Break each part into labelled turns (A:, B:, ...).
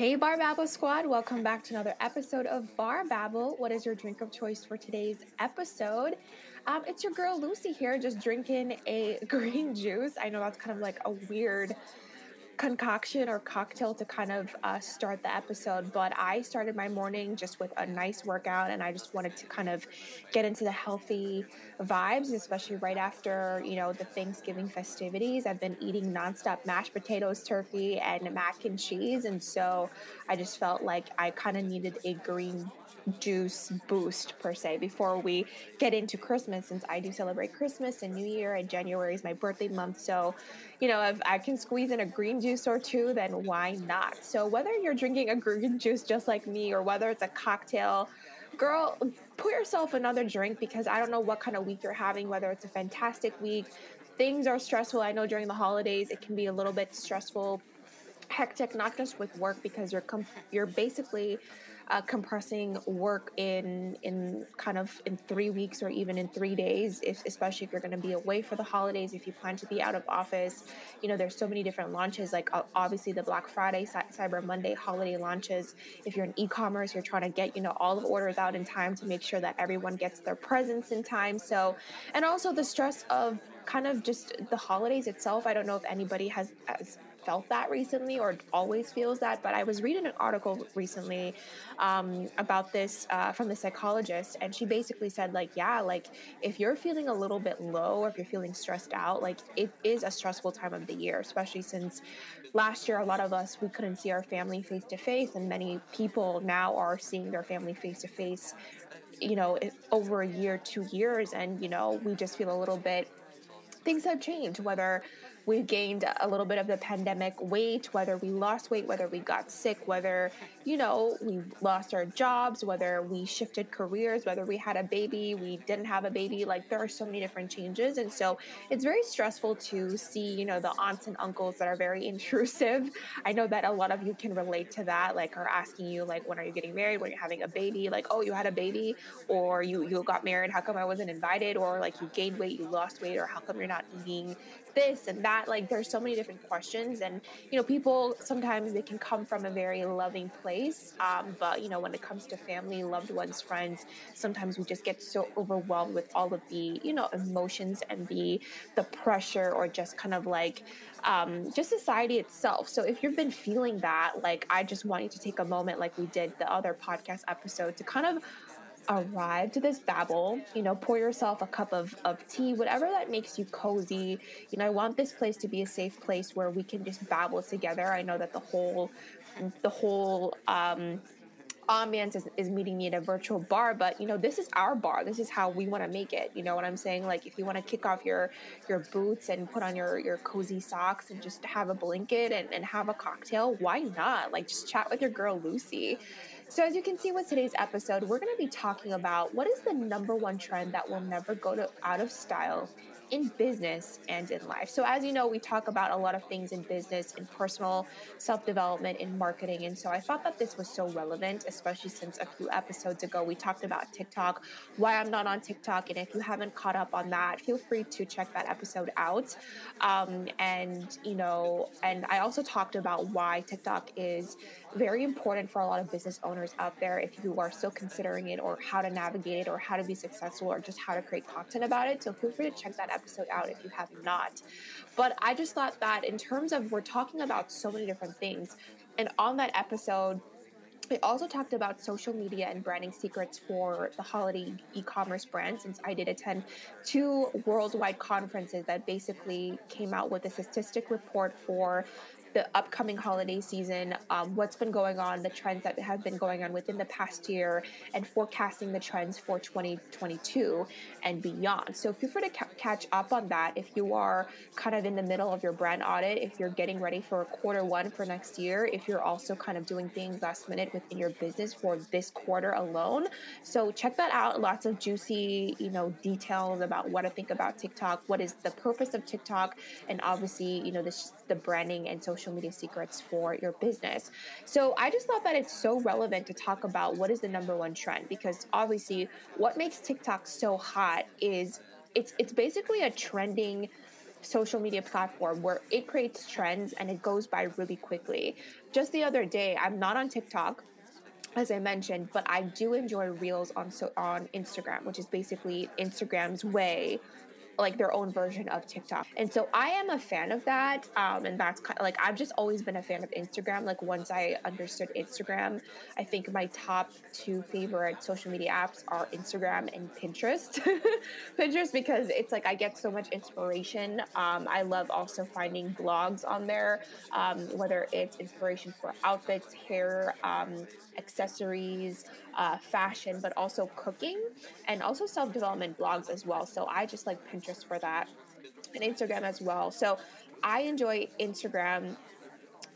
A: Hey, Bar Babble Squad, welcome back to another episode of Bar Babble. What is your drink of choice for today's episode? Um, it's your girl Lucy here, just drinking a green juice. I know that's kind of like a weird concoction or cocktail to kind of uh, start the episode, but I started my morning just with a nice workout and I just wanted to kind of get into the healthy vibes, especially right after, you know, the Thanksgiving festivities. I've been eating nonstop mashed potatoes, turkey, and mac and cheese. And so I just felt like I kind of needed a green juice boost per se before we get into Christmas since I do celebrate Christmas and New Year and January is my birthday month. So, you know, if I can squeeze in a green juice or two, then why not? So whether you're drinking a green juice just like me or whether it's a cocktail, girl, pour yourself another drink because I don't know what kind of week you're having, whether it's a fantastic week. Things are stressful. I know during the holidays it can be a little bit stressful, hectic, not just with work because you're you're basically uh, compressing work in in kind of in three weeks or even in three days, if, especially if you're going to be away for the holidays. If you plan to be out of office, you know there's so many different launches. Like obviously the Black Friday, Cyber Monday holiday launches. If you're in e-commerce, you're trying to get you know all the orders out in time to make sure that everyone gets their presents in time. So, and also the stress of kind of just the holidays itself. I don't know if anybody has, has felt that recently or always feels that, but I was reading an article recently um, about this uh, from the psychologist, and she basically said, like, yeah, like if you're feeling a little bit low or if you're feeling stressed out, like it is a stressful time of the year, especially since last year a lot of us we couldn't see our family face to face, and many people now are seeing their family face to face you know over a year two years and you know we just feel a little bit things have changed, whether we gained a little bit of the pandemic weight, whether we lost weight, whether we got sick, whether, you know, we lost our jobs, whether we shifted careers, whether we had a baby, we didn't have a baby. Like there are so many different changes. And so it's very stressful to see, you know, the aunts and uncles that are very intrusive. I know that a lot of you can relate to that, like are asking you, like, when are you getting married? When you're having a baby? Like, oh, you had a baby or you, you got married. How come I wasn't invited? Or like you gained weight, you lost weight, or how come you're not eating this and that like there's so many different questions and you know people sometimes they can come from a very loving place um, but you know when it comes to family loved ones friends sometimes we just get so overwhelmed with all of the you know emotions and the the pressure or just kind of like um, just society itself. So if you've been feeling that like i just want you to take a moment like we did the other podcast episode to kind of arrive to this babble, you know, pour yourself a cup of, of tea, whatever that makes you cozy. You know, I want this place to be a safe place where we can just babble together. I know that the whole the whole um ambiance is, is meeting me at a virtual bar but you know this is our bar. This is how we want to make it. You know what i'm saying? Like if you want to kick off your your boots and put on your your cozy socks and just have a blanket and, and have a cocktail why not? Like just chat with your girl lucy so, as you can see with today's episode, we're going to be talking about what is the number one trend that will never go to out of style in business and in life. So, as you know, we talk about a lot of things in business, in personal self development, in marketing. And so I thought that this was so relevant, especially since a few episodes ago we talked about TikTok, why I'm not on TikTok. And if you haven't caught up on that, feel free to check that episode out. Um, and, you know, and I also talked about why TikTok is very important for a lot of business owners out there if you are still considering it or how to navigate it or how to be successful or just how to create content about it. So feel free to check that episode out if you have not. But I just thought that in terms of we're talking about so many different things, and on that episode, we also talked about social media and branding secrets for the holiday e-commerce brand since I did attend two worldwide conferences that basically came out with a statistic report for the upcoming holiday season, um, what's been going on, the trends that have been going on within the past year, and forecasting the trends for 2022 and beyond. So feel free to ca- catch up on that if you are kind of in the middle of your brand audit, if you're getting ready for quarter one for next year, if you're also kind of doing things last minute within your business for this quarter alone. So check that out. Lots of juicy, you know, details about what I think about TikTok, what is the purpose of TikTok, and obviously, you know, this the branding and social social media secrets for your business. So I just thought that it's so relevant to talk about what is the number one trend because obviously what makes TikTok so hot is it's it's basically a trending social media platform where it creates trends and it goes by really quickly. Just the other day, I'm not on TikTok as I mentioned, but I do enjoy reels on so on Instagram, which is basically Instagram's way like their own version of TikTok. And so I am a fan of that. Um, and that's kind of like I've just always been a fan of Instagram. Like once I understood Instagram, I think my top two favorite social media apps are Instagram and Pinterest. Pinterest because it's like I get so much inspiration. Um, I love also finding blogs on there, um, whether it's inspiration for outfits, hair, um, accessories, uh, fashion, but also cooking and also self development blogs as well. So I just like Pinterest for that and Instagram as well. So I enjoy Instagram.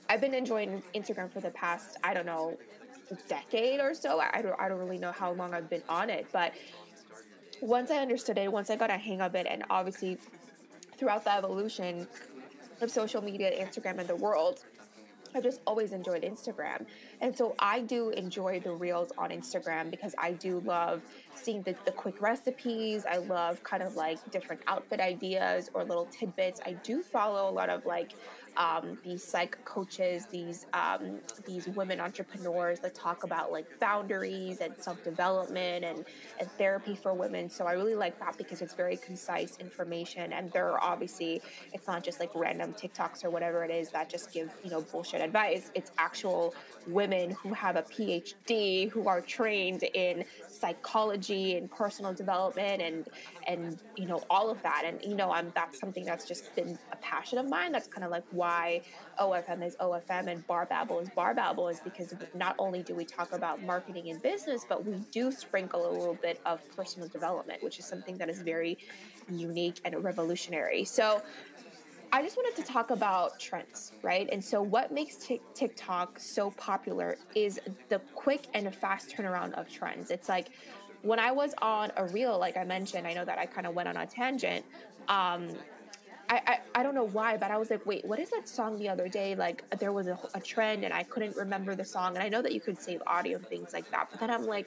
A: I've been enjoying Instagram for the past, I don't know, decade or so. I don't, I don't really know how long I've been on it, but once I understood it, once I got a hang of it, and obviously throughout the evolution of social media, Instagram, and the world, I've just always enjoyed Instagram. And so I do enjoy the reels on Instagram because I do love seeing the, the quick recipes. I love kind of like different outfit ideas or little tidbits. I do follow a lot of like um, these psych coaches, these um, these women entrepreneurs that talk about like boundaries and self development and and therapy for women. So I really like that because it's very concise information, and there are obviously it's not just like random TikToks or whatever it is that just give you know bullshit advice. It's actual women who have a PhD who are trained in psychology and personal development and and you know all of that. And you know I'm that's something that's just been a passion of mine. That's kind of like why OFM is OFM and Bar Babble is Bar Babble is because not only do we talk about marketing and business, but we do sprinkle a little bit of personal development, which is something that is very unique and revolutionary. So I just wanted to talk about trends, right? And so, what makes TikTok so popular is the quick and fast turnaround of trends. It's like when I was on a reel, like I mentioned, I know that I kind of went on a tangent. Um, I, I, I don't know why, but I was like, wait, what is that song the other day? Like, there was a, a trend and I couldn't remember the song. And I know that you could save audio and things like that. But then I'm like,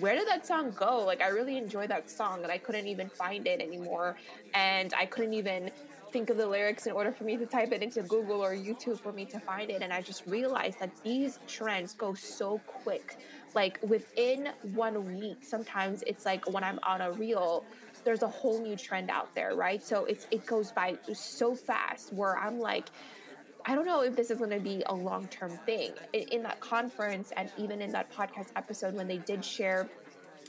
A: where did that song go? Like, I really enjoyed that song and I couldn't even find it anymore. And I couldn't even think of the lyrics in order for me to type it into Google or YouTube for me to find it. And I just realized that these trends go so quick. Like, within one week, sometimes it's like when I'm on a reel, there's a whole new trend out there, right? So it's it goes by so fast where I'm like, I don't know if this is going to be a long term thing. In, in, that conference and even in that podcast episode, when they did share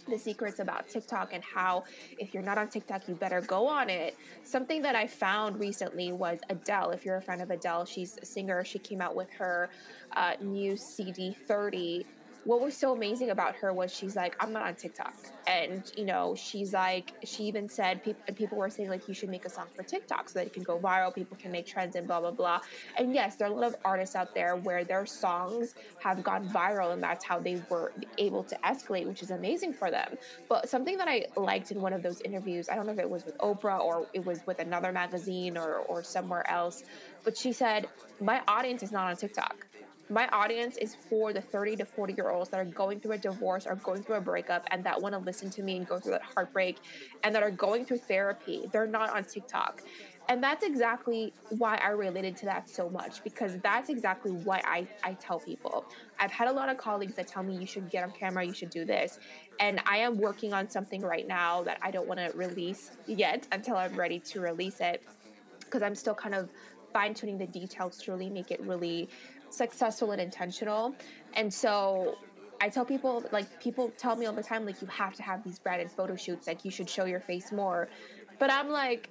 A: the secrets about TikTok and how if you're not on TikTok, you better go on it. Something that I found recently was Adele. If you're a fan of Adele, she's a singer. She came out with her uh, new CD 30 what was so amazing about her was she's like, I'm not on TikTok. And, you know, she's like, she even said, pe- people were saying, like, you should make a song for TikTok so that it can go viral, people can make trends and blah, blah, blah. And yes, there are a lot of artists out there where their songs have gone viral and that's how they were able to escalate, which is amazing for them. But something that I liked in one of those interviews, I don't know if it was with Oprah or it was with another magazine or, or somewhere else, but she said, My audience is not on TikTok my audience is for the 30 to 40 year olds that are going through a divorce or going through a breakup and that want to listen to me and go through that heartbreak and that are going through therapy. They're not on TikTok. And that's exactly why I related to that so much because that's exactly what I, I tell people. I've had a lot of colleagues that tell me you should get on camera, you should do this. And I am working on something right now that I don't want to release yet until I'm ready to release it because I'm still kind of fine tuning the details to really make it really successful and intentional. And so I tell people, like, people tell me all the time, like, you have to have these branded photo shoots, like, you should show your face more. But I'm like,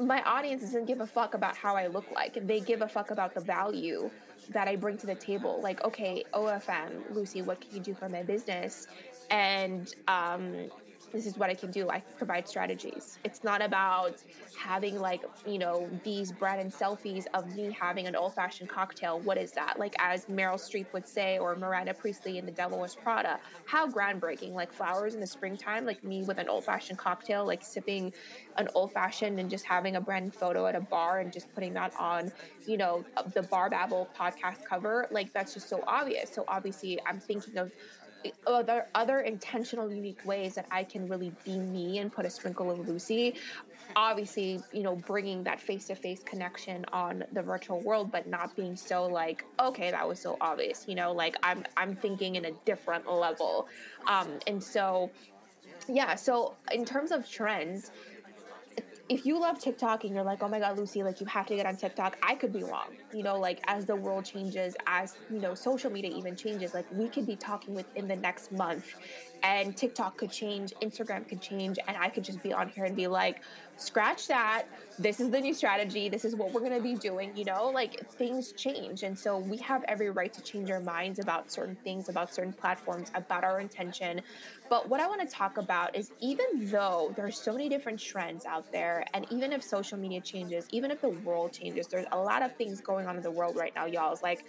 A: my audience doesn't give a fuck about how I look like. They give a fuck about the value that I bring to the table. Like, okay, OFM, Lucy, what can you do for my business? And um, this is what I can do. I provide strategies. It's not about having like, you know, these brand selfies of me having an old fashioned cocktail. What is that? Like as Meryl Streep would say, or Miranda Priestly in The Devil Wears Prada. How groundbreaking. Like flowers in the springtime, like me with an old fashioned cocktail, like sipping an old fashioned and just having a brand photo at a bar and just putting that on, you know, the Bar Babble podcast cover. Like that's just so obvious. So obviously I'm thinking of other other intentional unique ways that I can really be me and put a sprinkle of Lucy. Obviously you know bringing that face-to-face connection on the virtual world but not being so like okay that was so obvious you know like i'm i'm thinking in a different level. Um and so yeah so in terms of trends if you love TikTok and you're like, oh my God, Lucy, like you have to get on TikTok, I could be wrong. You know, like as the world changes, as, you know, social media even changes, like we could be talking within the next month and TikTok could change, Instagram could change, and I could just be on here and be like, scratch that. This is the new strategy. This is what we're going to be doing. You know, like things change. And so we have every right to change our minds about certain things, about certain platforms, about our intention. But what I want to talk about is even though there's so many different trends out there, and even if social media changes, even if the world changes, there's a lot of things going on in the world right now, y'all. It's like,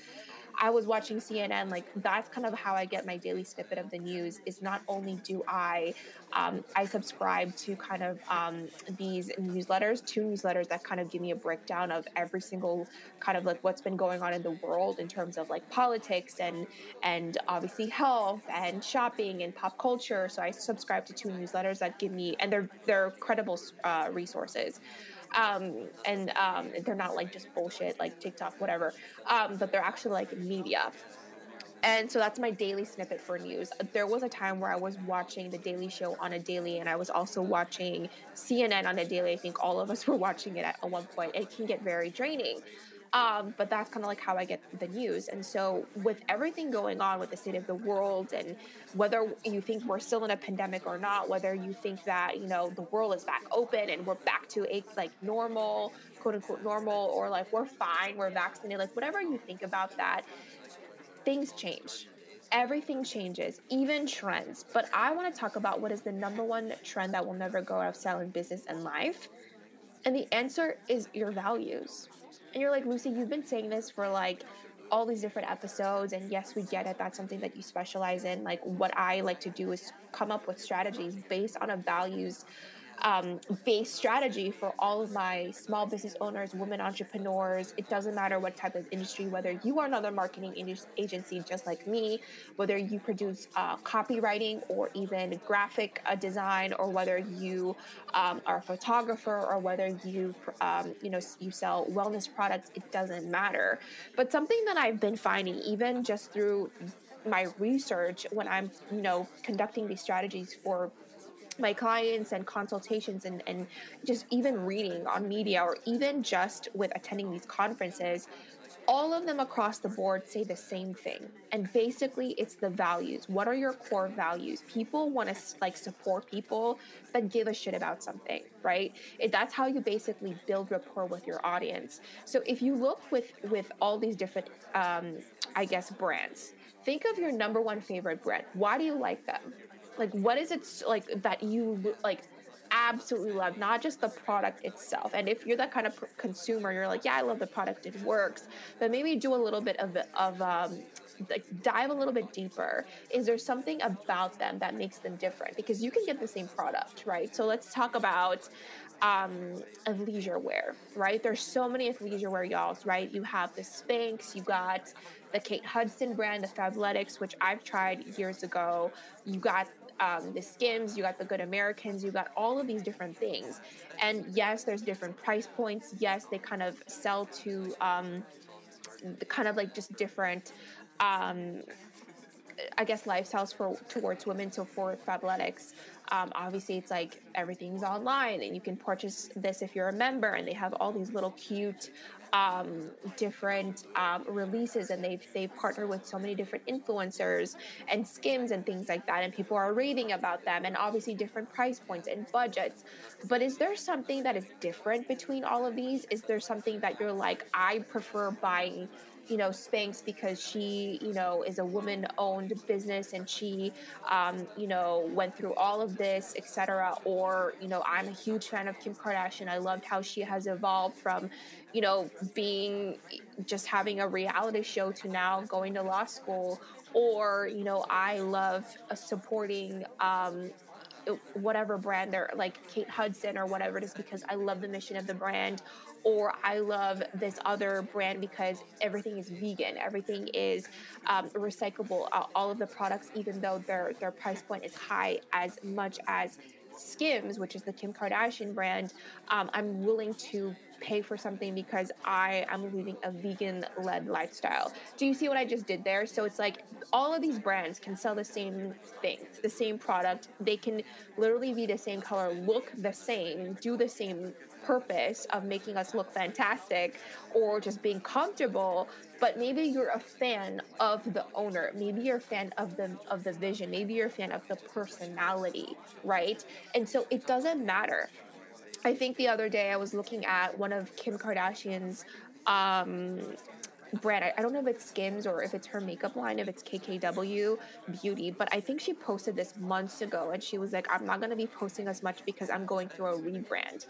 A: I was watching CNN, like that's kind of how I get my daily snippet of the news. Is not only do I, um, I subscribe to kind of um, these newsletters, two newsletters that kind of give me a breakdown of every single kind of like what's been going on in the world in terms of like politics and and obviously health and shopping and pop culture. So I subscribe to two newsletters that give me, and they're they're credible uh, resources um, and um, they're not like just bullshit like TikTok, whatever. Um, but they're actually like media. And so that's my daily snippet for news. There was a time where I was watching The Daily Show on a daily, and I was also watching CNN on a daily. I think all of us were watching it at one point. It can get very draining. Um, but that's kind of like how I get the news. And so, with everything going on with the state of the world, and whether you think we're still in a pandemic or not, whether you think that you know the world is back open and we're back to a like normal, quote unquote normal, or like we're fine, we're vaccinated, like whatever you think about that, things change. Everything changes, even trends. But I want to talk about what is the number one trend that will never go out of style in business and life. And the answer is your values and you're like, Lucy, you've been saying this for like all these different episodes. And yes, we get it. That's something that you specialize in. Like, what I like to do is come up with strategies based on a values um, based strategy for all of my small business owners, women entrepreneurs. It doesn't matter what type of industry, whether you are another marketing agency just like me, whether you produce uh, copywriting or even graphic uh, design, or whether you um, are a photographer or whether you um, you know you sell wellness products. It doesn't matter. But something that I've been finding, even just through my research when I'm, you know, conducting these strategies for my clients and consultations and, and just even reading on media or even just with attending these conferences all of them across the board say the same thing. And basically it's the values. What are your core values? People want to like support people that give a shit about something right? It, that's how you basically build rapport with your audience. So if you look with with all these different um, i guess brands think of your number one favorite brand. Why do you like them like, what is it like that you like absolutely love? Not just the product itself. And if you're that kind of consumer, you're like, yeah, I love the product, it works. But maybe do a little bit of of um, like dive a little bit deeper. Is there something about them that makes them different? Because you can get the same product, right? So let's talk about um, leisure wear, right? There's so many leisure wear, y'all, right? You have the Spanx, you got the Kate Hudson brand, the Fabletics, which I've tried years ago. You got um, the Skims, you got the Good Americans, you got all of these different things. And yes, there's different price points. Yes, they kind of sell to um, kind of like just different. Um, I guess lifestyles for towards women. So for Fabletics, um, obviously it's like everything's online, and you can purchase this if you're a member, and they have all these little cute um, different um, releases and they've they've partnered with so many different influencers and skims and things like that and people are raving about them and obviously different price points and budgets. But is there something that is different between all of these? Is there something that you're like i prefer buying you know Spanx because she you know is a woman owned business and she um, you know went through all of this etc or you know I'm a huge fan of Kim Kardashian. I loved how she has evolved from you know being just having a reality show to now going to law school. Or you know I love uh, supporting um, whatever brand they're like Kate Hudson or whatever it is because I love the mission of the brand or I love this other brand because everything is vegan, everything is um, recyclable. all of the products, even though their their price point is high, as much as Skims, which is the Kim Kardashian brand, um, I'm willing to pay for something because I am leading a vegan led lifestyle. Do you see what I just did there? So it's like all of these brands can sell the same thing, the same product. They can literally be the same color, look the same, do the same purpose of making us look fantastic or just being comfortable but maybe you're a fan of the owner. Maybe you're a fan of the of the vision. Maybe you're a fan of the personality right? And so it doesn't matter. I think the other day i was looking at one of kim kardashian's um brand. I, I, don't know if it's Skims or if it's her makeup line, if it's KKW Beauty, but I think she posted this months ago and she was like, I'm not going to be posting as much because I'm going through a rebrand.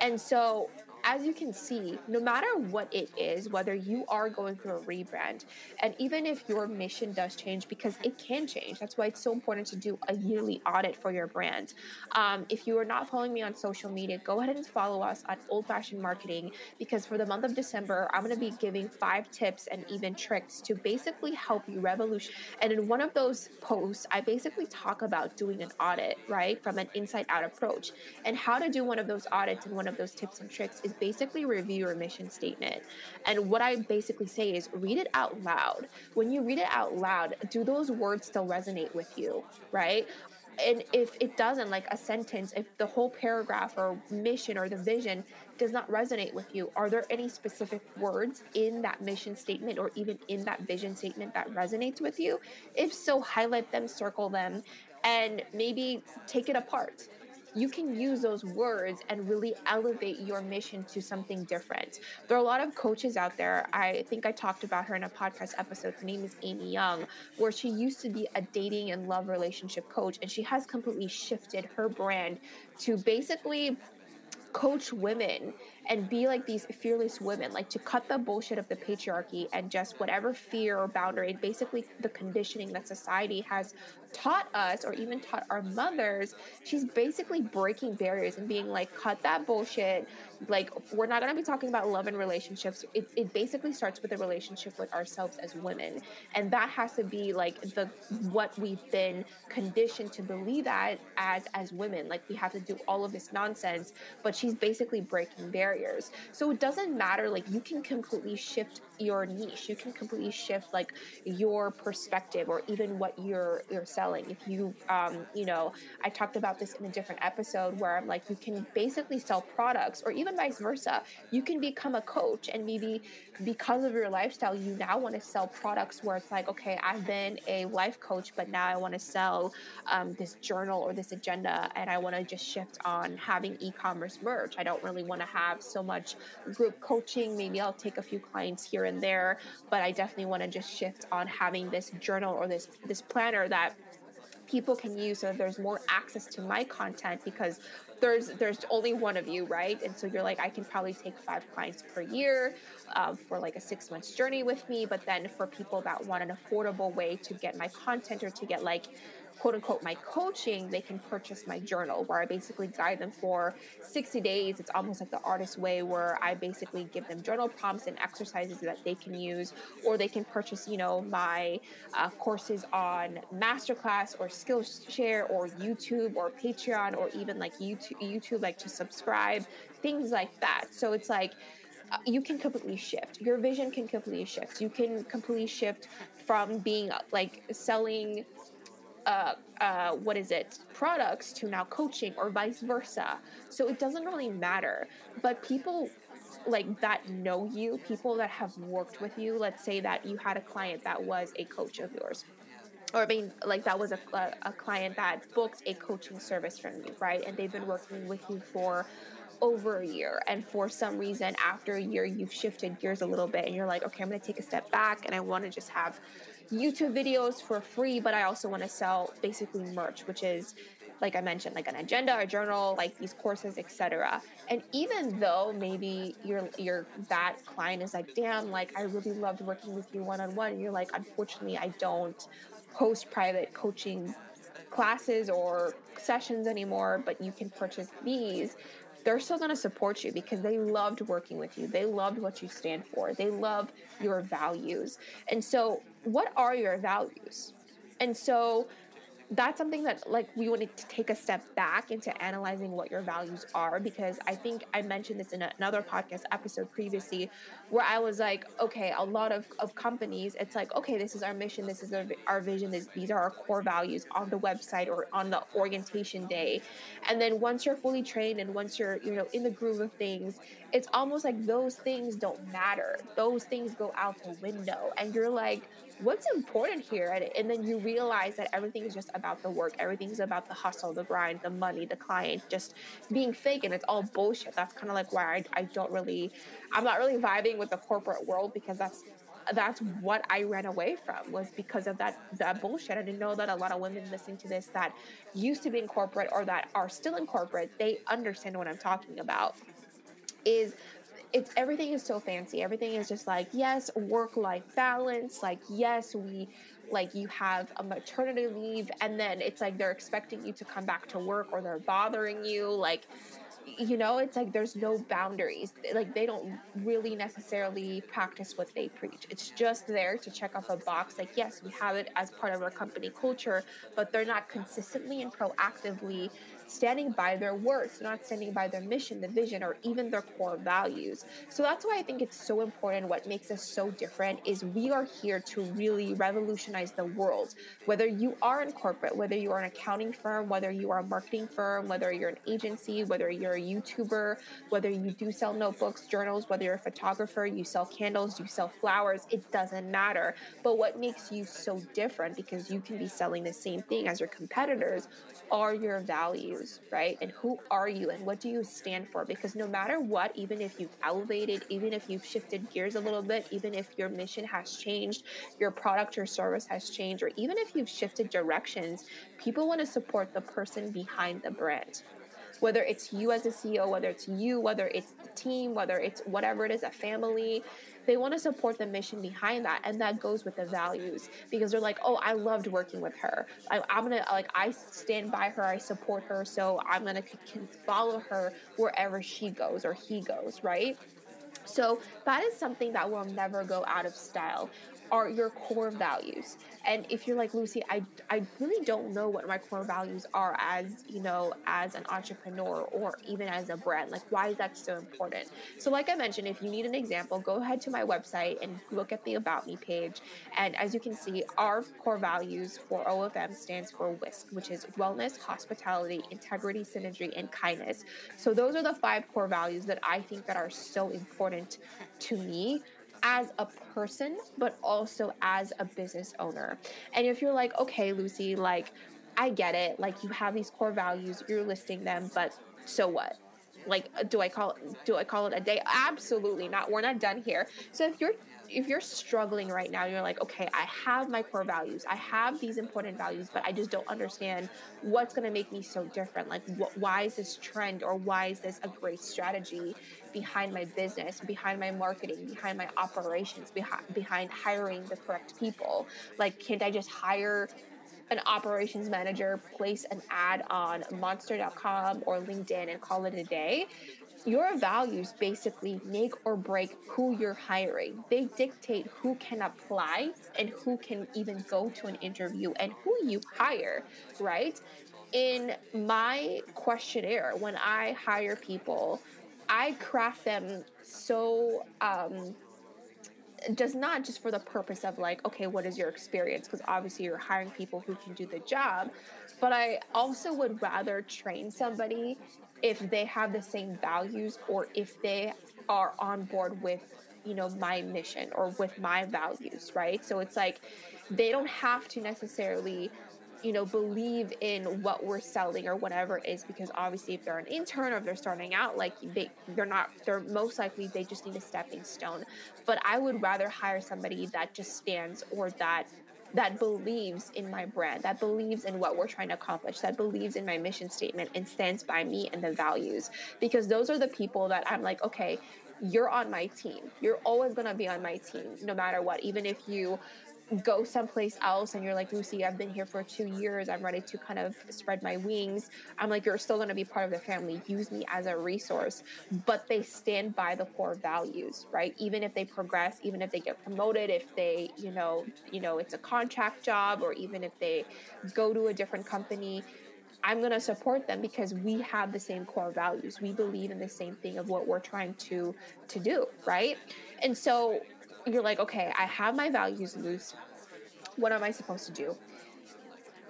A: And so as you can see, no matter what it is, whether you are going through a rebrand, and even if your mission does change, because it can change, that's why it's so important to do a yearly audit for your brand. Um, if you are not following me on social media, go ahead and follow us on Old Fashioned Marketing, because for the month of December, I'm going to be giving five tips and even tricks to basically help you revolution. And in one of those posts, I basically talk about doing an audit, right, from an inside out approach. And how to do one of those audits and one of those tips and tricks is basically review your mission statement. And what I basically say is read it out loud. When you read it out loud, do those words still resonate with you, right? and if it doesn't like a sentence if the whole paragraph or mission or the vision does not resonate with you are there any specific words in that mission statement or even in that vision statement that resonates with you if so highlight them circle them and maybe take it apart you can use those words and really elevate your mission to something different. There are a lot of coaches out there. I think I talked about her in a podcast episode. Her name is Amy Young, where she used to be a dating and love relationship coach, and she has completely shifted her brand to basically coach women and be like these fearless women, like to cut the bullshit of the patriarchy and just whatever fear or boundary, basically the conditioning that society has taught us or even taught our mothers. She's basically breaking barriers and being like, cut that bullshit. Like, we're not going to be talking about love and relationships. It, it basically starts with a relationship with ourselves as women. And that has to be like the what we've been conditioned to believe that as as women. Like we have to do all of this nonsense. But she's basically breaking barriers barriers. So it doesn't matter, like, you can completely shift your niche. You can completely shift, like, your perspective or even what you're you're selling. If you, um, you know, I talked about this in a different episode where I'm like, you can basically sell products or even vice versa. You can become a coach and maybe because of your lifestyle, you now want to sell products where it's like, okay, I've been a life coach, but now I want to sell um, this journal or this agenda and I want to just shift on having e commerce merch. I don't really want to have so much group coaching. Maybe I'll take a few clients here and there, but I definitely want to just shift on having this journal or this this planner that people can use so that there's more access to my content because there's there's only one of you right? And so you're like i can probably take five clients per year um, for like a six months journey with me but then for people that want an affordable way to get my content or to get like quote unquote my coaching, they can purchase my journal where I basically guide them for 60 days. It's almost like the artist way where I basically give them journal prompts and exercises that they can use, or they can purchase, you know, my uh, courses on Masterclass or Skillshare or YouTube or Patreon or even like YouTube, YouTube like to subscribe, things like that. So it's like, uh, you can completely shift. Your vision can completely shift. You can completely shift from being like selling uh, uh, what is it products to now coaching or vice versa. So it doesn't really matter. But people like that know you people that have worked with you let's say that you had a client that was a coach of yours. Or I mean, like that was a, a, a client that booked a coaching service from you, right? And they've been working with you for over a year. And for some reason after a year you've shifted gears a little bit and you're like okay i'm going to take a step back and i want to just have YouTube videos for free, but I also want to sell basically merch, which is like I mentioned, like an agenda, a journal, like these courses, etc. And even though maybe your your that client is like, damn, like I really loved working with you one on one, you're like, unfortunately, I don't host private coaching classes or sessions anymore, but you can purchase these they're still going to support you because they loved working with you. They loved what you stand for. They love your values. And so, what are your values? And so, that's something that like we wanted to take a step back into analyzing what your values are because I think I mentioned this in another podcast episode previously where I was like, okay, a lot of, of companies, it's like, okay, this is our mission, this is our, our vision, this, these are our core values on the website or on the orientation day. And then once you're fully trained and once you're, you know, in the groove of things, it's almost like those things don't matter. Those things go out the window. And you're like, what's important here and, and, then you realize that everything is just about the work everything's about the hustle the grind the money the client just being fake and it's all bullshit that's kind of like why I, I don't really i'm not really vibing with the corporate world because that's that's what I ran away from was because of that that bullshit. I didn't know that a lot of women listening to this that used to be in corporate or that are still in corporate, they understand what I'm talking about. Is it's everything is so fancy. Everything is just like, yes, work life balance. Like, yes, we like you have a maternity leave, and then it's like they're expecting you to come back to work or they're bothering you. Like, you know, it's like there's no boundaries. Like, they don't really necessarily practice what they preach. It's just there to check off a box. Like, yes, we have it as part of our company culture, but they're not consistently and proactively standing by their words, not standing by their mission, the vision, or even their core values. So that's why I think it's so important. What makes us so different is we are here to really revolutionize the world. Whether you are in corporate, whether you are an accounting firm, whether you are a marketing firm, whether you're an agency, whether you're a YouTuber, whether you do sell notebooks, journals, whether you're a photographer, you sell candles, you sell flowers, it doesn't matter. But what makes you so different because you can be selling the same thing as your competitors are your values, right? And who are you and what do you stand for? Because no matter what, even if you've elevated, even if you've shifted gears a little bit, even if your mission has changed, your product or service has changed, or even if you've shifted directions, people want to support the person behind the brand whether it's you as a CEO, whether it's you, whether it's the team, whether it's whatever it is, a family, they want to support the mission behind that and that goes with the values because they're like oh i loved working with her. I, am gonna like i stand by her i support her so i'm gonna c- follow her wherever she goes or he goes right? So that is something that will never go out of style are your core values. And if you're like lucy i i really don't know what my core values are as you know as an entrepreneur or even as a brand. Like why is that so important? So like i mentioned if you need an example go ahead to my website and look at the about me page. And as you can see our core values for ofm stands for WHISK which is wellness hospitality integrity synergy and kindness. So those are the five core values that i think that are so important to me as a person, but also as a business owner. And if you're like, okay, Lucy, like, I get it. Like, you have these core values, you're listing them, but so what? Like, uh, do I call it, do I call it a day? Absolutely not. We're not done here. So if you're if you're struggling right now, you're like, okay, I have my core values, I have these important values, but I just don't understand what's going to make me so different. Like, wh- why is this trend or why is this a great strategy behind my business, behind my marketing, behind my operations, behind behind hiring the correct people? Like, can't I just hire an operations manager, place an ad on monster.com or LinkedIn and call it a day? your values basically make or break who you're hiring. They dictate who can apply and who can even go to an interview and who you hire, right? In my questionnaire, when I hire people, I craft them so um, just not just for the purpose of like, okay, what is your experience? Because obviously you're hiring people who can do the job, but I also would rather train somebody if they have the same values or if they are on board with you know my mission or with my values right so it's like they don't have to necessarily you know believe in what we're selling or whatever it is because obviously if they're an intern or if they're starting out like they they're not they're most likely they just need a stepping stone but i would rather hire somebody that just stands or that that believes in my brand, that believes in what we're trying to accomplish, that believes in my mission statement and stands by me and the values. Because those are the people that I'm like, okay, you're on my team. You're always going to be on my team no matter what. Even if you go someplace else and you're like lucy i've been here for two years. I'm ready to kind of spread my wings. I'm like you're still going to be part of the family. Use me as a resource. But they stand by the core values right? Even if they progress even if they get promoted if they you know you know it's a contract job or even if they go to a different company I'm going to support them because we have the same core values. We believe in the same thing of what we're trying to to do, right? And so you're like, okay, I have my values loose. What am I supposed to do?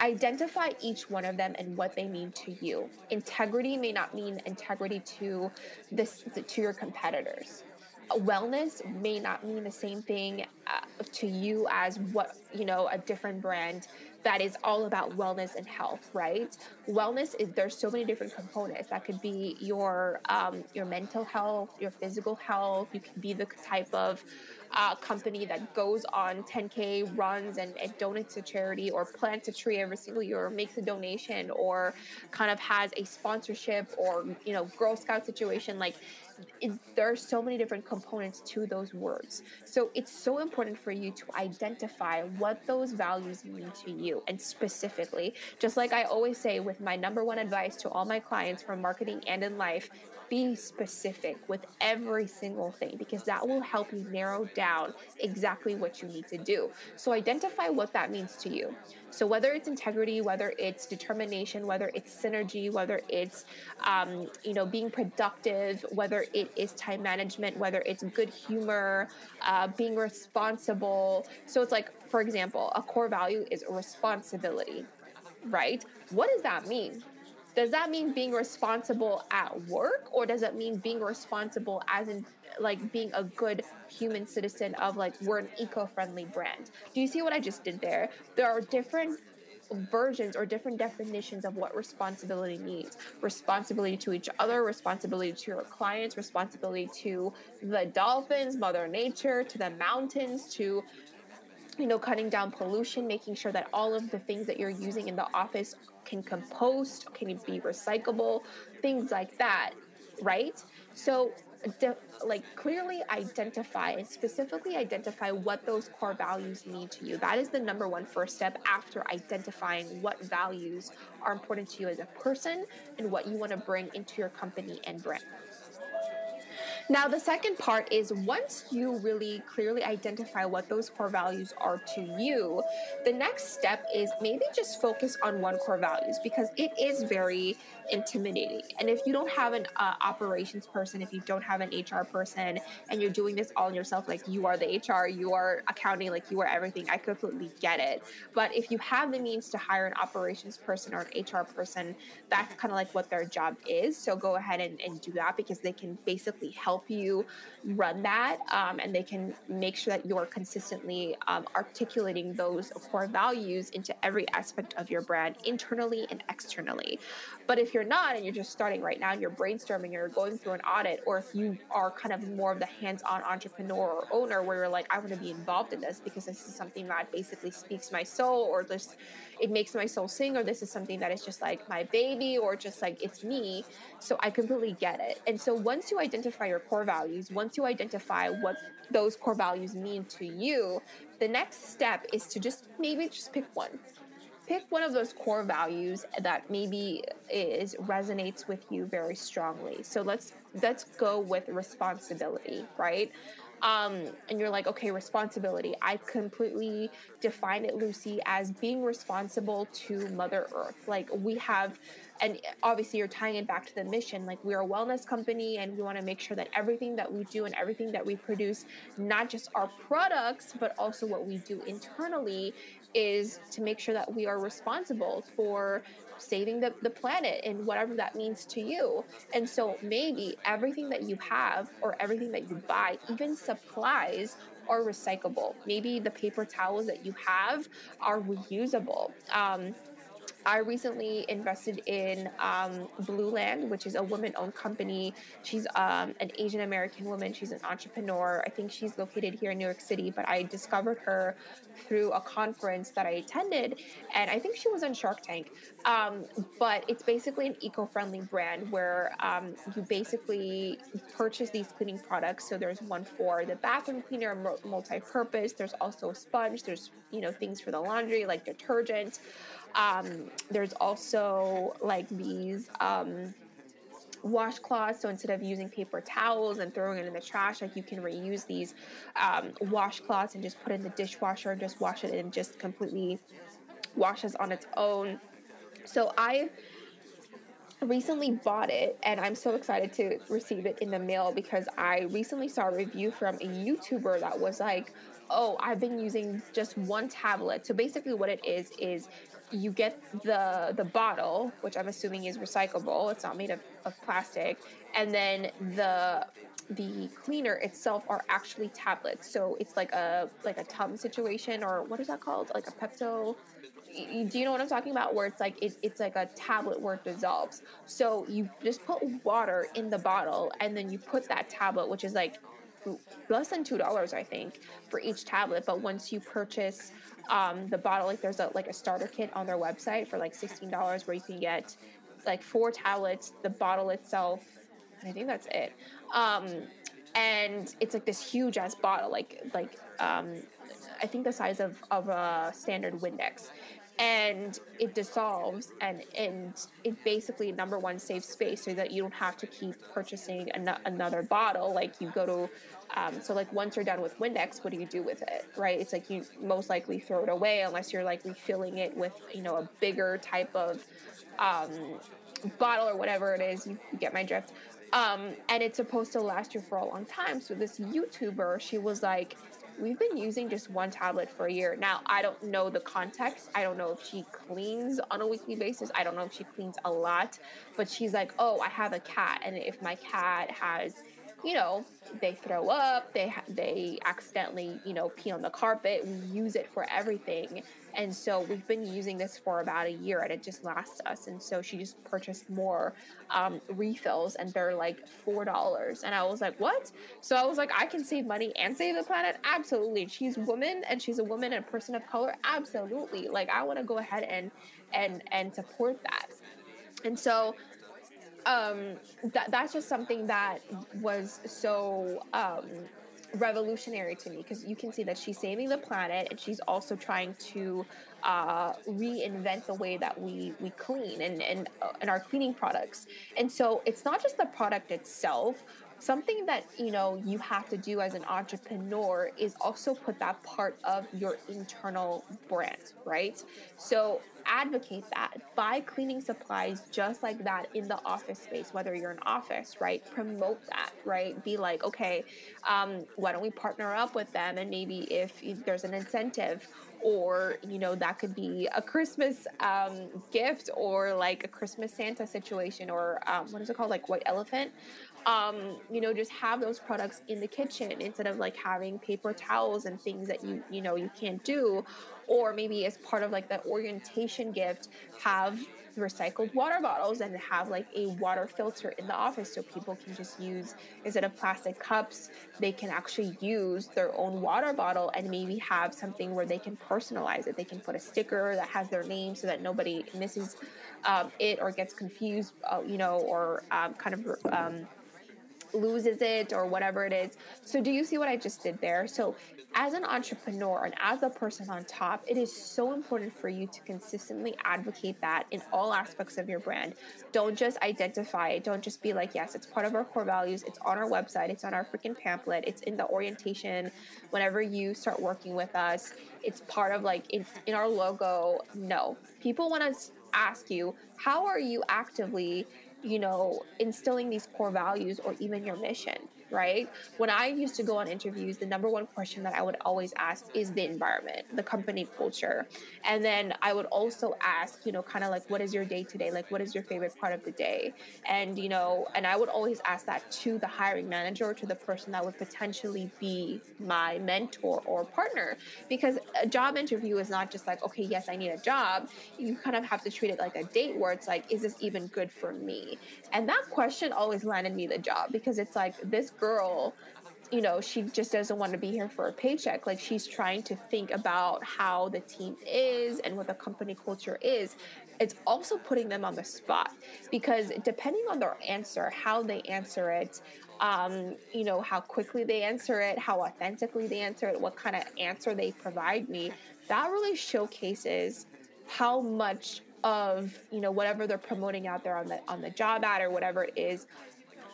A: Identify each one of them and what they mean to you. Integrity may not mean integrity to this to your competitors. Wellness may not mean the same thing uh, to you as what you know a different brand that is all about wellness and health, right? Wellness is there's so many different components. That could be your um, your mental health, your physical health. You can be the type of uh, company that goes on 10K runs and, and donates to charity or plants a tree every single year or makes a donation or kind of has a sponsorship or, you know, Girl Scout situation. Like it, there are so many different components to those words. So it's so important for you to identify what those values mean to you. And specifically, just like I always say with my number one advice to all my clients from marketing and in life, be specific with every single thing because that will help you narrow down exactly what you need to do. So identify what that means to you. So whether it's integrity, whether it's determination, whether it's synergy, whether it's um, you know being productive, whether it is time management, whether it's good humor, uh, being responsible. So it's like, for example, a core value is responsibility, right? What does that mean? Does that mean being responsible at work or does it mean being responsible as in like being a good human citizen of like we're an eco-friendly brand? Do you see what i just did there? There are different versions or different definitions of what responsibility means. Responsibility to each other responsibility to your clients responsibility to the dolphins mother nature to the mountains to you know cutting down pollution making sure that all of the things that you're using in the office can compost, can be recyclable, things like that, right? So, de- like clearly identify and specifically identify what those core values mean to you. That is the number one first step after identifying what values are important to you as a person and what you want to bring into your company and brand. Now, the second part is once you really clearly identify what those core values are to you, the next step is maybe just focus on one core values because it is very intimidating. And if you don't have an uh, operations person, if you don't have an HR person, and you're doing this all yourself, like you are the HR, you are accounting, like you are everything, I completely get it. But if you have the means to hire an operations person or an HR person, that's kind of like what their job is. So go ahead and, and do that because they can basically help help you run that um, and they can make sure that you're consistently um, articulating those core values into every aspect of your brand internally and externally. But if you're not and you're just starting right now and you're brainstorming you're going through an audit or if you are kind of more of the hands-on entrepreneur or owner where you're like i want to be involved in this because this is something that basically speaks my soul or this it makes my soul sing or this is something that is just like my baby or just like it's me. So i completely get it. And so once you identify your core values once you identify what those core values mean to you the next step is to just maybe just pick one. Pick one of those core values that maybe is resonates with you very strongly. So let's let's go with responsibility right um, and you're like, okay, responsibility. I completely define it, Lucy, as being responsible to Mother Earth. Like we have, and obviously you're tying it back to the mission. Like we're a wellness company, and we want to make sure that everything that we do and everything that we produce, not just our products, but also what we do internally, is to make sure that we are responsible for saving the, the planet and whatever that means to you. And so maybe everything that you have or everything that you buy, even supplies, are recyclable. Maybe the paper towels that you have are reusable. Um, I recently invested in um, Blueland, which is a woman-owned company. She's um, an Asian American woman. She's an entrepreneur. I think she's located here in New York City, but I discovered her through a conference that I attended, and I think she was on Shark Tank. Um, but it's basically an eco-friendly brand where um, you basically purchase these cleaning products. So there's one for the bathroom cleaner, multi-purpose. There's also a sponge. There's you know things for the laundry like detergent. Um, there's also like these um, washcloths. So instead of using paper towels and throwing it in the trash, like you can reuse these um, washcloths and just put in the dishwasher and just wash it and just completely washes on its own. So I recently bought it and I'm so excited to receive it in the mail because I recently saw a review from a YouTuber that was like, oh, I've been using just one tablet. So basically, what it is is you get the the bottle, which I'm assuming is recyclable. It's not made of, of plastic, and then the the cleaner itself are actually tablets. So it's like a like a tub situation, or what is that called? Like a Pepto. Do you know what I'm talking about? Where it's like it, it's like a tablet where it dissolves. So you just put water in the bottle, and then you put that tablet, which is like less than two dollars, I think, for each tablet. But once you purchase um, the bottle, like there's a like a starter kit on their website for like sixteen dollars, where you can get like four tablets, the bottle itself, and I think that's it. Um, and it's like this huge ass bottle, like like um, I think the size of of a standard Windex and it dissolves and and it basically number one saves space so that you don't have to keep purchasing an- another bottle like you go to um, so like once you're done with Windex, what do you do with it, right? It's like you most likely throw it away unless you're like refilling it with you know a bigger type of um, bottle or whatever it is. You, you get my drift. Um, and it's supposed to last you for a long time. So this YouTuber, she was like, we've been using just one tablet for a year. Now, I don't know the context. I don't know if she cleans on a weekly basis. I don't know if she cleans a lot, but she's like, "Oh, I have a cat and if my cat has you know, they throw up, they they accidentally, you know, pee on the carpet. We use it for everything. And so we've been using this for about a year and it just lasts us. And so she just purchased more um, refills and they're like $4. And I was like, what? So I was like, I can save money and save the planet? Absolutely. She's woman and she's a woman and a person of color? Absolutely. Like I want to go ahead and and and support that. And so um, that that's just something that was so um, revolutionary to me because you can see that she's saving the planet and she's also trying to uh, reinvent the way that we we clean and and uh, and our cleaning products. And so it's not just the product itself. Something that you know you have to do as an entrepreneur is also put that part of your internal brand, right? So advocate that. Buy cleaning supplies just like that in the office space, whether you're in office, right? Promote that, right? Be like, okay, um, why don't we partner up with them? And maybe if, if there's an incentive, or you know that could be a christmas um, gift or like a christmas santa situation or um, what is it called like white elephant um, you know, just have those products in the kitchen instead of like having paper towels and things that you, you know, you can't do. Or maybe as part of like the orientation gift, have recycled water bottles and have like a water filter in the office so people can just use instead of plastic cups they can actually use their own water bottle and maybe have something where they can personalize it. They can put a sticker that has their name so that nobody misses um, it or gets confused uh, you know or um, kind of um, loses it or whatever it is. So, do you see what I just did there? So, as an entrepreneur and as a person on top, it is so important for you to consistently advocate that in all aspects of your brand. Don't just identify it. Don't just be like, yes, it's part of our core values. It's on our website. It's on our freaking pamphlet. It's in the orientation whenever you start working with us. It's part of like, it's in our logo. No. People want to ask you, how are you actively you know, instilling these core values or even your mission, right? When I used to go on interviews, the number one question that I would always ask is the environment, the company culture. And then I would also ask, you know, kind of like, what is your day today? Like, what is your favorite part of the day? And, you know, and I would always ask that to the hiring manager or to the person that would potentially be my mentor or partner. Because a job interview is not just like, okay, yes, I need a job. You kind of have to treat it like a date where it's like, is this even good for me? And that question always landed me the job because it's like, this girl you know, she just doesn't want to be here for a paycheck. Like she's trying to think about how the team is and what the company culture is. It's also putting them on the spot because depending on their answer, how they answer it, um, you know, how quickly they answer it, how authentically they answer it, what kind of answer they provide me, that really showcases how much of you know whatever they're promoting out there on the on the job ad or whatever it is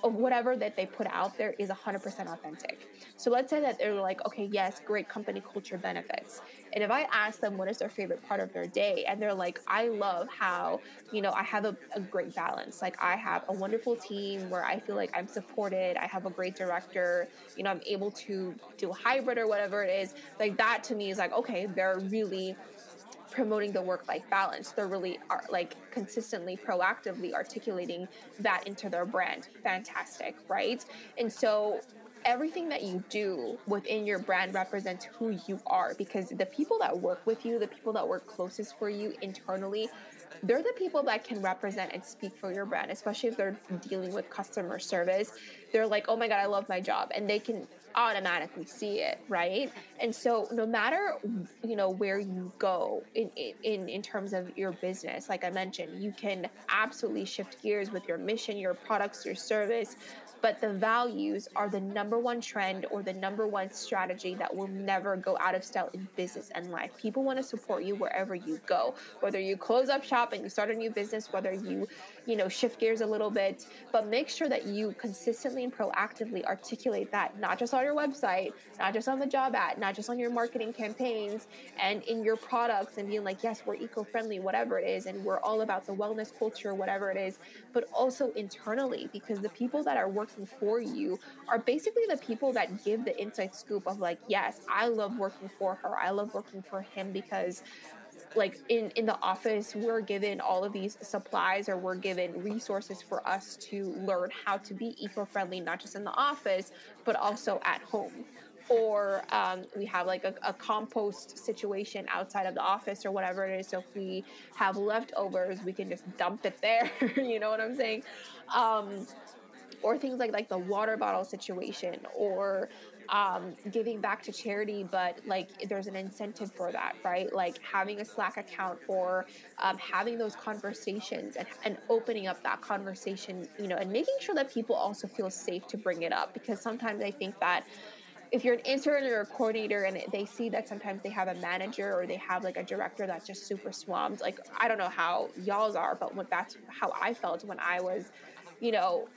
A: of whatever that they put out there is 100% authentic. So let's say that they're like, okay, yes, great company culture benefits. And if I ask them what is their favorite part of their day, and they're like, I love how, you know, I have a, a great balance. Like, I have a wonderful team where I feel like I'm supported, I have a great director, you know, I'm able to do hybrid or whatever it is. Like, that to me is like, okay, they're really promoting the work life balance. They're really are like consistently, proactively articulating that into their brand. Fantastic, right? And so everything that you do within your brand represents who you are because the people that work with you, the people that work closest for you internally, they're the people that can represent and speak for your brand, especially if they're dealing with customer service. They're like, oh my God, I love my job. And they can automatically see it right and so no matter you know where you go in in in terms of your business like i mentioned you can absolutely shift gears with your mission your products your service but the values are the number one trend or the number one strategy that will never go out of style in business and life. People want to support you wherever you go, whether you close up shop and you start a new business, whether you, you know, shift gears a little bit, but make sure that you consistently and proactively articulate that, not just on your website, not just on the job ad, not just on your marketing campaigns and in your products and being like, yes, we're eco friendly, whatever it is, and we're all about the wellness culture, whatever it is, but also internally because the people that are working working for you are basically the people that give the inside scoop of like, yes, I love working for her. I love working for him because like in in the office we're given all of these supplies or we're given resources for us to learn how to be eco-friendly not just in the office but also at home. Or um, we have like a, a, compost situation outside of the office or whatever it is. So if we have leftovers we can just dump it there you know what i'm saying? Um, or things like like the water bottle situation or um, giving back to charity, but like there's an incentive for that, right? Like having a Slack account for um, having those conversations and, and opening up that conversation, you know, and making sure that people also feel safe to bring it up because sometimes I think that if you're an intern or a coordinator and they see that sometimes they have a manager or they have like a director that's just super swamped, like I don't know how y'all's are, but what that's how I felt when I was, you know,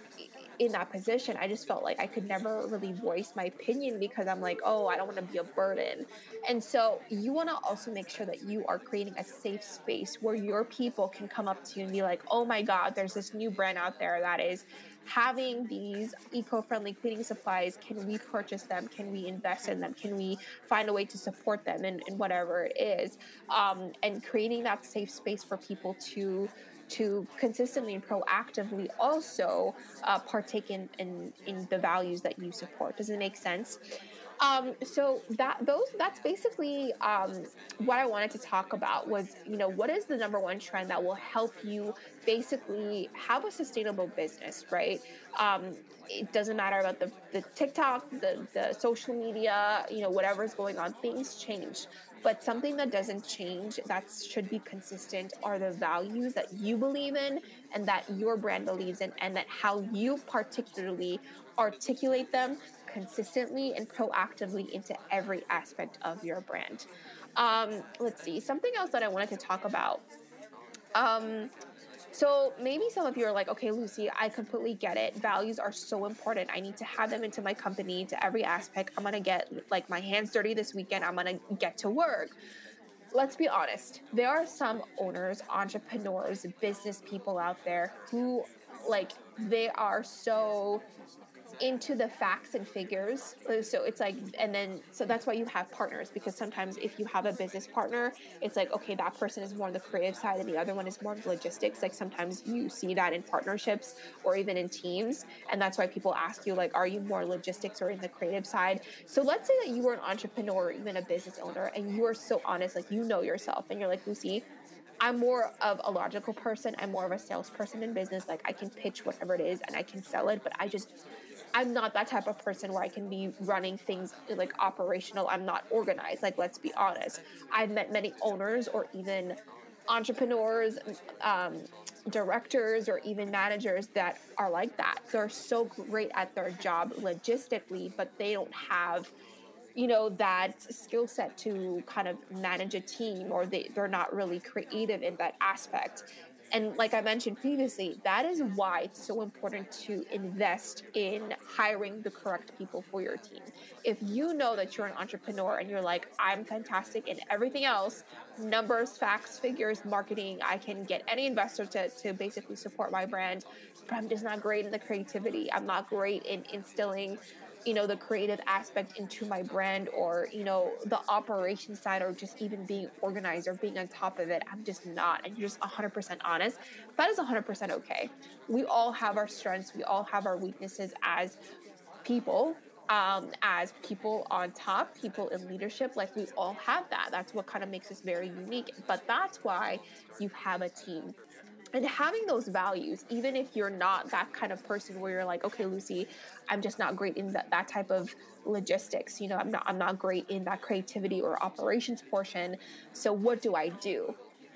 A: in that position, I just felt like I could never really voice my opinion because I'm like, oh, I don't want to be a burden. And so you want to also make sure that you are creating a safe space where your people can come up to you and be like, oh my God, there's this new brand out there that is having these eco-friendly cleaning supplies. Can we purchase them? Can we invest in them? Can we find a way to support them? in, in whatever it is. Um, and creating that safe space for people to to consistently and proactively also uh, partake in, in, in the values that you support. Does it make sense? Um, so that those that's basically um, what I wanted to talk about was you know what is the number one trend that will help you basically have a sustainable business, right? Um, it doesn't matter about the, the TikTok, the, the social media, you know, whatever's going on, things change. But something that doesn't change, that should be consistent, are the values that you believe in and that your brand believes in, and that how you particularly articulate them consistently and proactively into every aspect of your brand. Um, let's see, something else that I wanted to talk about. Um, so maybe some of you are like, okay, Lucy, I completely get it. Values are so important. I need to have them into my company, to every aspect. I'm gonna get like my hands dirty this weekend. I'm gonna get to work. Let's be honest. There are some owners, entrepreneurs, business people out there who like they are so into the facts and figures. Uh, so it's like, and then, so that's why you have partners because sometimes if you have a business partner, it's like, okay, that person is more on the creative side and the other one is more logistics. Like sometimes you see that in partnerships or even in teams. And that's why people ask you, like, are you more logistics or in the creative side? So let's say that you were an entrepreneur or even a business owner and you are so honest, like you know yourself and you're like, Lucy, I'm more of a logical person. I'm more of a salesperson in business. Like I can pitch whatever it is and I can sell it, but I just I'm not that type of person where I can be running things like operational. I'm not organized. Like, let's be honest. I've met many owners or even entrepreneurs, um, directors, or even managers that are like that. They're so great at their job logistically, but they don't have you know that skill set to kind of manage a team or they, they're not really creative in that aspect and like I mentioned previously, that is why it's so important to invest in hiring the correct people for your team. If you know that you're an entrepreneur and you're like, I'm fantastic in everything else numbers, facts, figures, marketing I can get any investor to, to basically support my brand, but I'm just not great in the creativity. I'm not great in instilling you know the creative aspect into my brand or you know the operation side or just even being organized or being on top of it i'm just not. And you're just 100% honest. That is 100% okay. We all have our strengths. We all have our weaknesses as people um, as people on top, people in leadership, like we all have that. That's what kind of makes us very unique. But that's why you have a team and having those values even if you're not that kind of person where you're like okay lucy i'm just not great in that, that type of logistics you know i'm not i'm not great in that creativity or operations portion so what do i do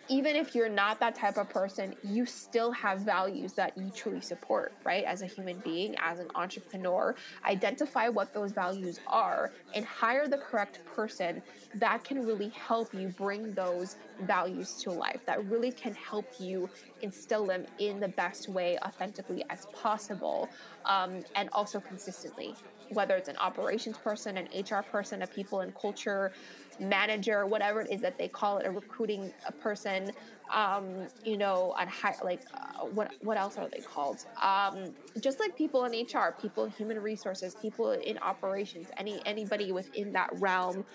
A: even if you're not that type of person, you still have values that you truly support, right? As a human being, as an entrepreneur, identify what those values are and hire the correct person that can really help you bring those values to life, that really can help you instill them in the best way, authentically as possible, um, and also consistently. Whether it's an operations person, an HR person, a people and culture manager, whatever it is that they call it, a recruiting person, um, you know, on high, like uh, what what else are they called? Um, just like people in HR, people in human resources, people in operations, any anybody within that realm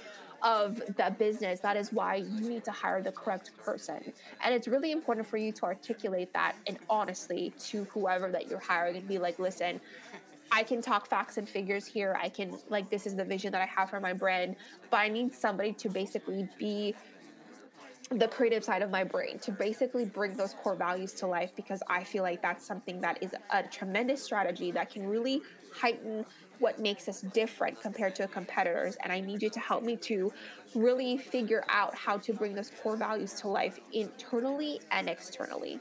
A: of that business. That is why you need to hire the correct person, and it's really important for you to articulate that and honestly to whoever that you're hiring and be like, listen. I can talk facts and figures here. I can like this is the vision that I have for my brand, but I need somebody to basically be the creative side of my brain to basically bring those core values to life because I feel like that's something that is a tremendous strategy that can really heighten what makes us different compared to competitors. And I need you to help me to really figure out how to bring those core values to life internally and externally.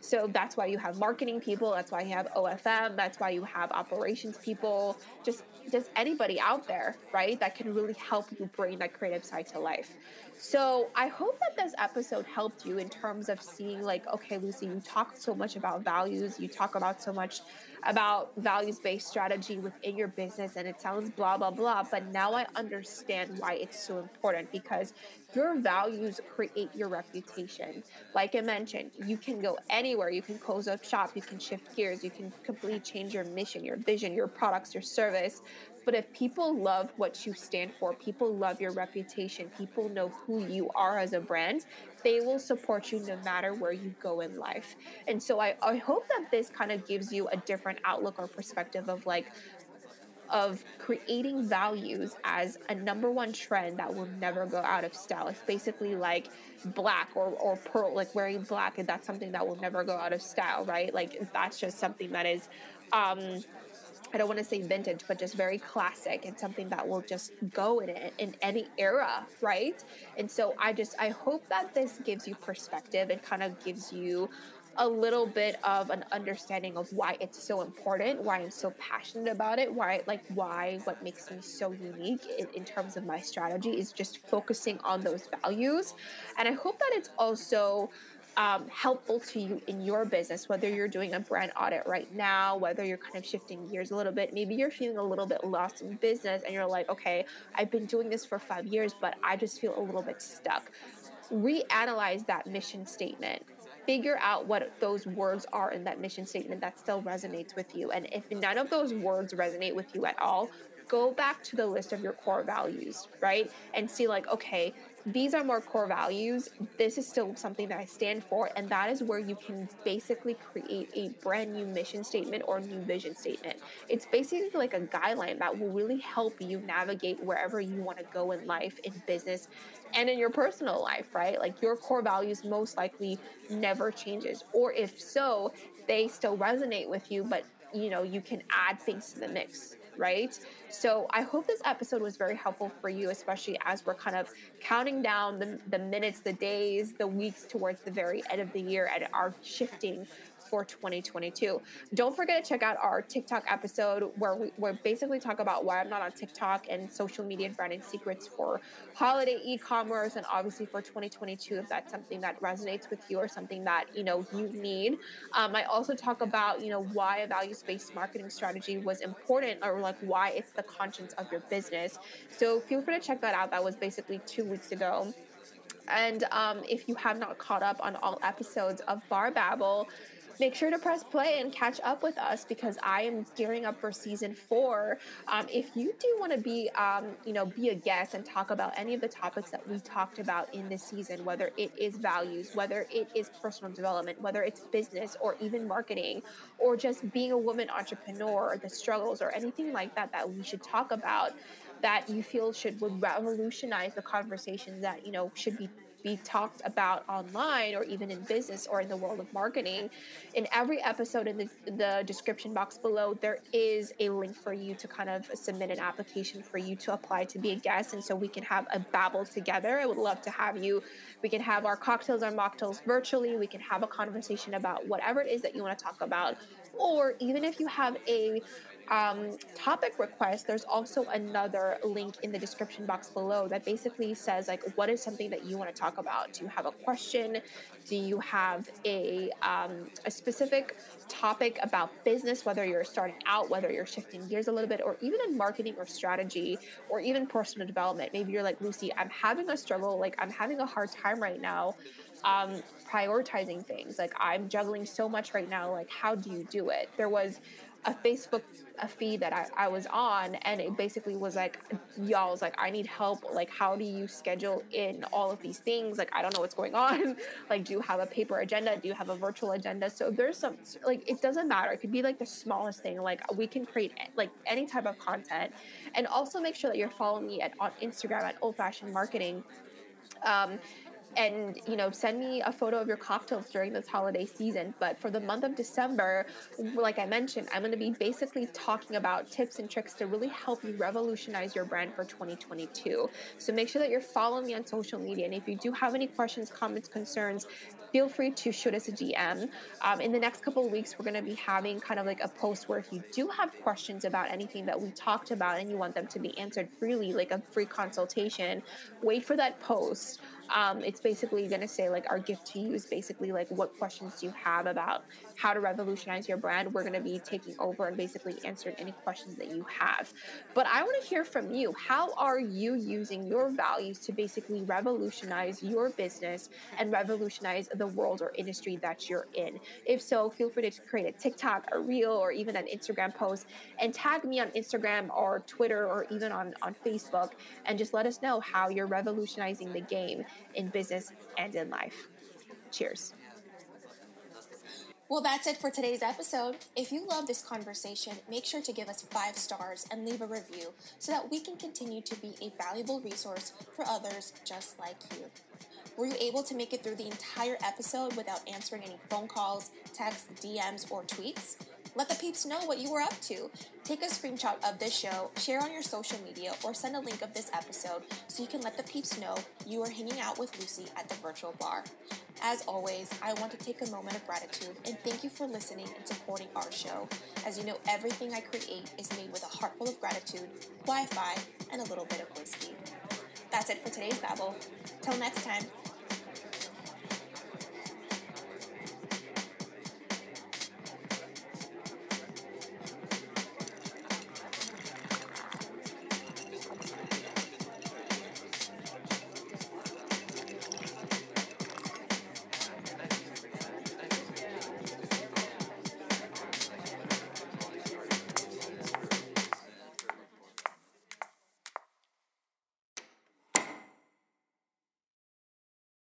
A: So that's why you have marketing people, that's why you have OFM, that's why you have operations people, just just anybody out there, right? That can really help you bring that creative side to life. So I hope that this episode helped you in terms of seeing like, okay, Lucy, you talk so much about values, you talk about so much about values based strategy within your business, and it sounds blah, blah, blah. But now I understand why it's so important because your values create your reputation. Like I mentioned, you can go anywhere, you can close up shop, you can shift gears, you can completely change your mission, your vision, your products, your service. But if people love what you stand for, people love your reputation, people know who you are as a brand, they will support you no matter where you go in life. And so I, I hope that this kind of gives you a different outlook or perspective of like, of creating values as a number one trend that will never go out of style. It's basically like black or, or pearl, like wearing black, and that's something that will never go out of style, right? Like that's just something that is um I don't want to say vintage, but just very classic and something that will just go in it in any era, right? And so I just I hope that this gives you perspective and kind of gives you a little bit of an understanding of why it's so important, why I'm so passionate about it, why like why what makes me so unique in, in terms of my strategy is just focusing on those values. And I hope that it's also um, helpful to you in your business, whether you're doing a brand audit right now, whether you're kind of shifting gears a little bit. Maybe you're feeling a little bit lost in business and you're like, okay, I've been doing this for five years, but I just feel a little bit stuck. Reanalyze that mission statement figure out what those words are in that mission statement that still resonates with you. And if none of those words resonate with you at all, go back to the list of your core values, right? And see, like, okay, these are more core values. This is still something that I stand for. And that is where you can basically create a brand new mission statement or new vision statement. It's basically like a guideline that will really help you navigate wherever you want to go in life, in business, and in your personal life, right? Like your core values most likely never changes. Or if so, they still resonate with you, but you know, you can add things to the mix right? So I hope this episode was very helpful for you, especially as we're kind of counting down the, the minutes, the days, the weeks towards the very end of the year and are shifting for 2022. Don't forget to check out our TikTok episode where we, we basically talk about why I'm not on TikTok and social media and branding secrets for holiday e-commerce and obviously for 2022 if that's something that resonates with you or something that you know you need. Um, I also talk about you know why a values-based marketing strategy was important or like why it's the conscience of your business. So feel free to check that out. That was basically two weeks ago. And um, if you have not caught up on all episodes of Bar Babble, make sure to press play and catch up with us because I am gearing up for season four. Um, if you do want to be, um, you know, be a guest and talk about any of the topics that we talked about in this season, whether it is values, whether it is personal development, whether it's business or even marketing, or just being a woman entrepreneur, or the struggles or anything like that that we should talk about that you feel should would revolutionize the conversations that you know should be be talked about online or even in business or in the world of marketing. In every episode in the, the description box below, there is a link for you to kind of submit an application for you to apply to be a guest. And so we can have a babble together. I would love to have you. We can have our cocktails or mocktails virtually. We can have a conversation about whatever it is that you want to talk about. Or even if you have a um, topic request, there's also another link in the description box below that basically says like what is something that you want to talk about. Do you have a question? Do you have a um, a specific topic about business, whether you're starting out, whether you're shifting gears a little bit, or even in marketing or strategy, or even personal development? Maybe you're like Lucy, I'm having a struggle, like I'm having a hard time right now. Um, prioritizing things like i'm juggling so much right now like how do you do it there was a Facebook a feed that I, I was on and it basically was like y'all was like I need help. Like how do you schedule in all of these things? Like I don't know what's going on. Like do you have a paper agenda? Do you have a virtual agenda? So there's some like it doesn't matter. It could be like the smallest thing. Like we can create like any type of content. And also make sure that you're following me at on Instagram at old fashioned marketing. Um, and you know send me a photo of your cocktails during this holiday season but for the month of december like i mentioned i'm going to be basically talking about tips and tricks to really help you revolutionize your brand for 2022 so make sure that you're following me on social media and if you do have any questions comments concerns feel free to shoot us a DM. Um, in the next couple of weeks, we're going to be having kind of like a post where if you do have questions about anything that we talked about and you want them to be answered freely, like a free consultation, wait for that post. Um, it's basically going to say like our gift to you is basically like what questions do you have about how to revolutionize your brand. We're going to be taking over and basically answering any questions that you have. But I want to hear from you. How are you using your values to basically revolutionize your business and revolutionize the world or industry that you're in? If so, feel free to create a TikTok, a reel, or even an Instagram post and tag me on Instagram or Twitter or even on, on Facebook and just let us know how you're revolutionizing the game in business and in life. Cheers. Well, that's it for today's episode. If you love this conversation, make sure to give us five stars and leave a review so that we can continue to be a valuable resource for others just like you. Were you able to make it through the entire episode without answering any phone calls, texts, DMs, or tweets? Let the peeps know what you were up to. Take a screenshot of this show, share on your social media, or send a link of this episode so you can let the peeps know you are hanging out with Lucy at the virtual bar. As always, I want to take a moment of gratitude and thank you for listening and supporting our show. As you know, everything I create is made with a heart full of gratitude, Wi Fi, and a little bit of whiskey. That's it for today's Babble. Till next time,